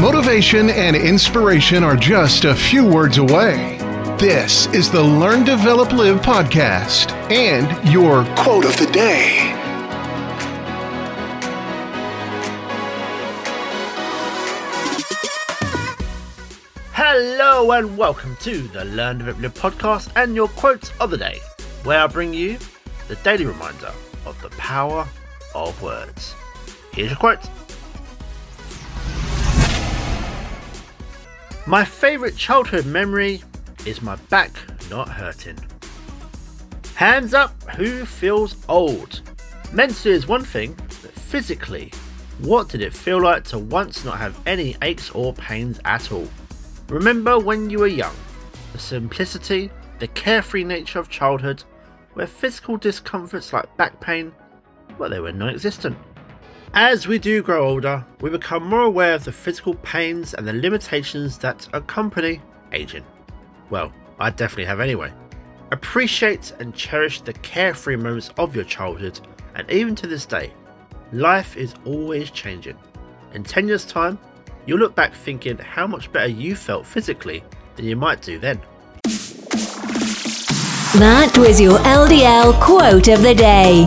Motivation and inspiration are just a few words away. This is the Learn, Develop, Live podcast and your quote of the day. Hello and welcome to the Learn, Develop, Live podcast and your quotes of the day, where I bring you the daily reminder of the power of words. Here's your quote. My favourite childhood memory is my back not hurting. Hands up who feels old. Mentally is one thing, but physically, what did it feel like to once not have any aches or pains at all? Remember when you were young, the simplicity, the carefree nature of childhood, where physical discomforts like back pain, well, they were non existent. As we do grow older, we become more aware of the physical pains and the limitations that accompany aging. Well, I definitely have anyway. Appreciate and cherish the carefree moments of your childhood, and even to this day, life is always changing. In 10 years' time, you'll look back thinking how much better you felt physically than you might do then. That was your LDL quote of the day.